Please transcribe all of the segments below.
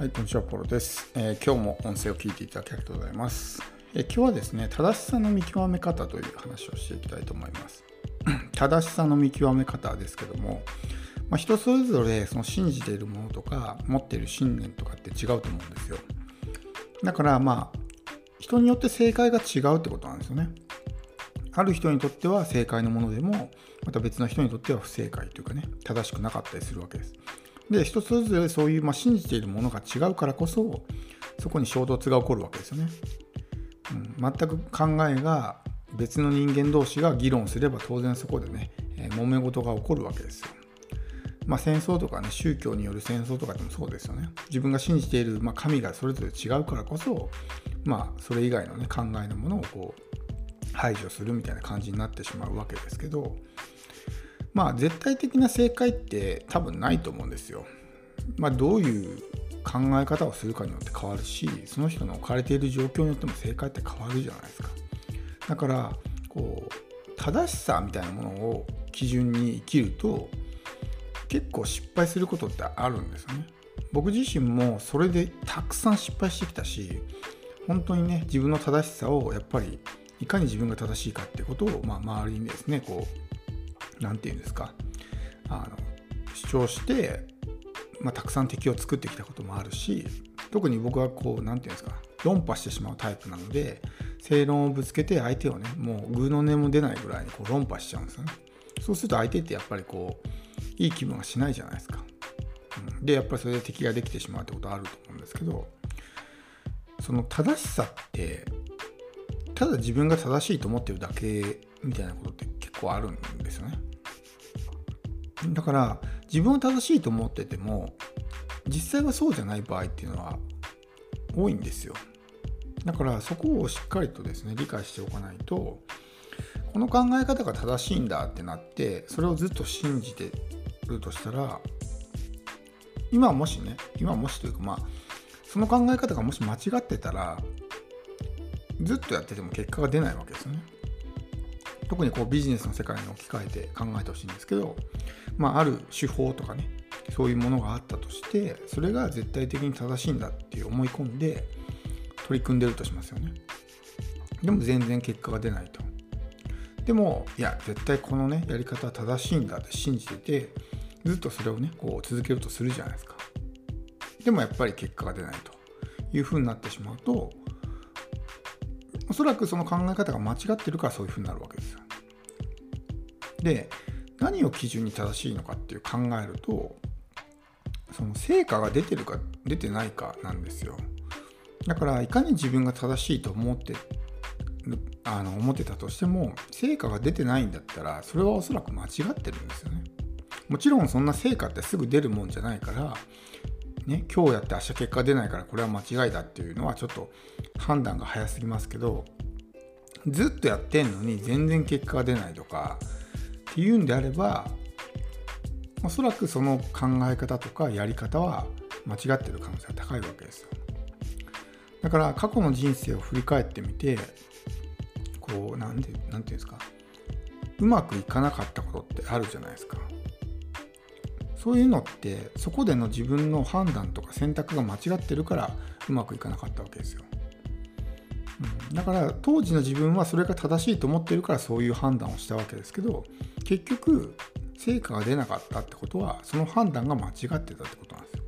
はい、こんにちは、ポロです、えー、今日も音声を聞いていただきありがとうございます、えー、今日はですね、正しさの見極め方という話をしていきたいと思います。正しさの見極め方ですけども、まあ、人それぞれその信じているものとか、持っている信念とかって違うと思うんですよ。だからまあ、人によって正解が違うってことなんですよね。ある人にとっては正解のものでも、また別の人にとっては不正解というかね、正しくなかったりするわけです。で人それぞれそういう、まあ、信じているものが違うからこそそこに衝突が起こるわけですよね、うん、全く考えが別の人間同士が議論すれば当然そこでね、えー、揉め事が起こるわけですよ。まあ、戦争とかね宗教による戦争とかでもそうですよね。自分が信じている、まあ、神がそれぞれ違うからこそまあそれ以外のね考えのものをこう排除するみたいな感じになってしまうわけですけどまあ絶対的な正解って多分ないと思うんですよ。まあ、どういう考え方をするかによって変わるしその人の置かれている状況によっても正解って変わるじゃないですか。だからこう正しさみたいなものを基準に生きると結構失敗することってあるんですよね。僕自身もそれでたくさん失敗してきたし本当にね自分の正しさをやっぱりいかに自分が正しいかっていうことを、まあ、周りにですねこう何て言うんですか。あの主張して、まあ、たくさん敵を作ってきたこともあるし特に僕はこう何て言うんですか。論破してしまうタイプなので正論をぶつけて相手をねもうグーの音も出ないぐらいにこう論破しちゃうんですよね。そうすると相手ってやっぱりこういい気分がしないじゃないですか、うん、でやっぱりそれで敵ができてしまうってことあると思うんですけどその正しさってただ自分が正しいと思ってるだけみたいなことって結構あるんですよね。だから自分は正しいと思ってても実際はそうじゃない場合っていうのは多いんですよ。だからそこをしっかりとですね理解しておかないとこの考え方が正しいんだってなってそれをずっと信じてるとしたら今もしね今もしというかまあその考え方がもし間違ってたらずっとやってても結果が出ないわけですよね。特にこうビジネスの世界に置き換えて考えてほしいんですけどまあ、ある手法とかねそういうものがあったとしてそれが絶対的に正しいんだっていう思い込んで取り組んでるとしますよね。でも全然結果が出ないと。でもいや絶対このねやり方は正しいんだって信じててずっとそれをねこう続けるとするじゃないですか。でもやっぱり結果が出ないと。いうふうになってしまうとおそらくその考え方が間違ってるからそういうふうになるわけですよ。で何を基準に正しいのかっていう考えるとその成果が出てるか出てないかなんですよ。だからいかに自分が正しいと思ってあの思ってたとしても成果が出てないんだったらそれはおそらく間違ってるんですよね。もちろんそんな成果ってすぐ出るもんじゃないからね、今日やって明日結果出ないからこれは間違いだっていうのはちょっと判断が早すぎますけどずっとやってんのに全然結果が出ないとかっていうんであればおそらくその考え方とかやり方は間違ってる可能性が高いわけですよ。だから過去の人生を振り返ってみてこうなんてなんていうんですかうまくいかなかったことってあるじゃないですか。そういうのってそこでの自分の判断とか選択が間違ってるからうまくいかなかったわけですよ。だから当時の自分はそれが正しいと思ってるからそういう判断をしたわけですけど結局成果が出なかったってことはその判断が間違ってたってことなんですよ。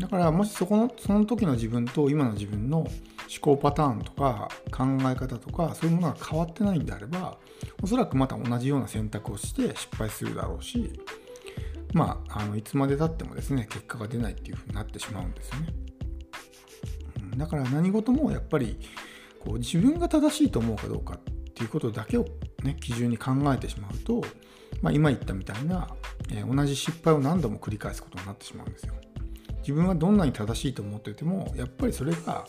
だからもしそこのその時の自分と今の自分の思考パターンとか考え方とかそういうものが変わってないんであればおそらくまた同じような選択をして失敗するだろうしまああのいつまでたってもですね結果が出ないっていうふうになってしまうんですよね。だから何事もやっぱりこう自分が正しいと思うかどうかっていうことだけを、ね、基準に考えてしまうと、まあ、今言ったみたいな、えー、同じ失敗を何度も繰り返すことになってしまうんですよ。自分はどんなに正しいと思っててもやっぱりそれが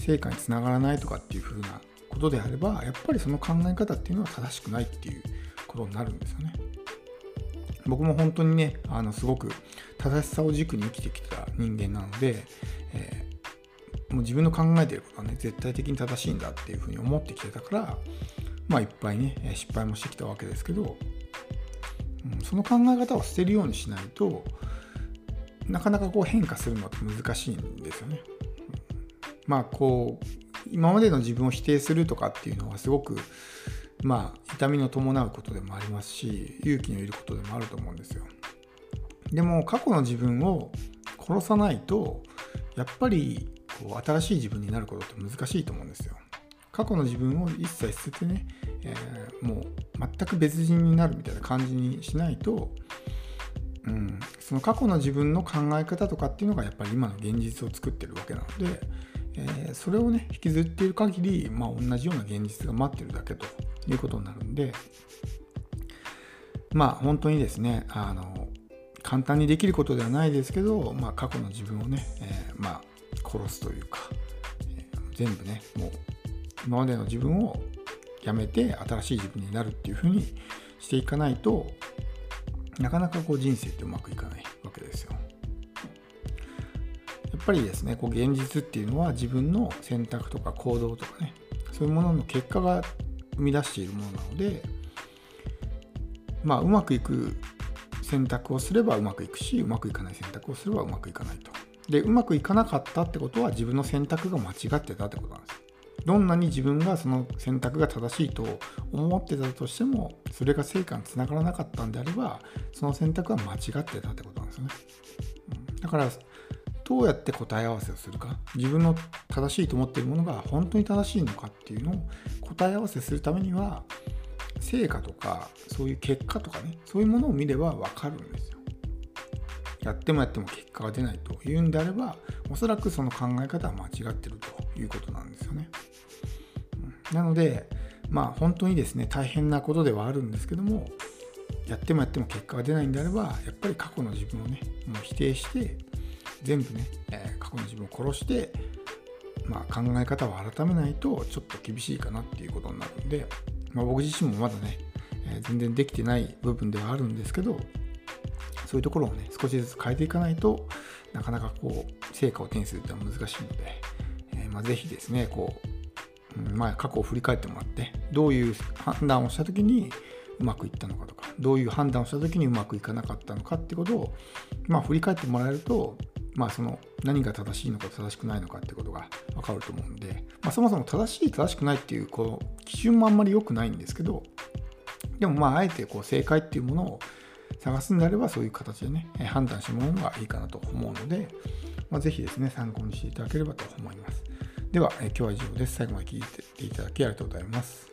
成果につながらないとかっていうふうなことであればやっぱりその考え方っていうのは正しくないっていうことになるんですよね。僕も本当にねあのすごく正しさを軸に生きてきた人間なので、えもう自分の考えてることはね絶対的に正しいんだっていうふうに思ってきてたからまあいっぱいね失敗もしてきたわけですけど、うん、その考え方を捨てるようにしないとなかなかこう変化するのって難しいんですよね。まあこう今までの自分を否定するとかっていうのはすごくまあ痛みの伴うことでもありますし勇気のいることでもあると思うんですよ。でも過去の自分を殺さないとやっぱりこう新しい自分になることって難しいと思うんですよ。過去の自分を一切捨ててね、えー、もう全く別人になるみたいな感じにしないと、うん、その過去の自分の考え方とかっていうのがやっぱり今の現実を作ってるわけなので、えー、それをね引きずっている限り、まあ、同じような現実が待ってるだけということになるんでまあ本当にですねあの簡単にできることではないですけど、まあ、過去の自分をね、えー、まあ殺すというか、全部ねもう今までの自分をやめて新しい自分になるっていうふうにしていかないとなかなかこう人生ってうまくいかないわけですよ。やっぱりですねこう現実っていうのは自分の選択とか行動とかねそういうものの結果が生み出しているものなのでまあうまくいく選択をすればうまくいくしうまくいかない選択をすればうまくいかないと。でうまくいかなかったってことは自分の選択が間違ってたってことなんです。どんなに自分がその選択が正しいと思ってたとしてもそれが成果につながらなかったんであればその選択は間違ってたってことなんですよね。だからどうやって答え合わせをするか自分の正しいと思っているものが本当に正しいのかっていうのを答え合わせするためには成果とかそういう結果とかねそういうものを見れば分かるんですよ。やってもやっても結果が出ないというんであればおそらくその考え方は間違ってるということなんですよね。なのでまあ本当にですね大変なことではあるんですけどもやってもやっても結果が出ないんであればやっぱり過去の自分をねもう否定して全部ね、え、過去の自分を殺して、まあ、考え方を改めないとちょっと厳しいかなっていうことになるんで、まあ、僕自身もまだね、え、全然できてない部分ではあるんですけどそういうところをね少しずつ変えていかないとなかなかこう成果を手にするってのは難しいので、えー、まあ、ぜひですねこう、うん、まあ、過去を振り返ってもらってどういう判断をした時にうまくいったのかとかどういう判断をした時にうまくいかなかったのかってことを、まあ、振り返ってもらえるとまあ、その何が正しいのか正しくないのかってことが分かると思うんで、まあ、そもそも正しい正しくないっていうこう基準もあんまり良くないんですけどでもまああえてこう正解っていうものを探すんであればそういう形でね判断してもらうのがいいかなと思うので、まあ、ぜひですね参考にしていただければと思います。では今日は以上です。最後まで聞いていただきありがとうございます。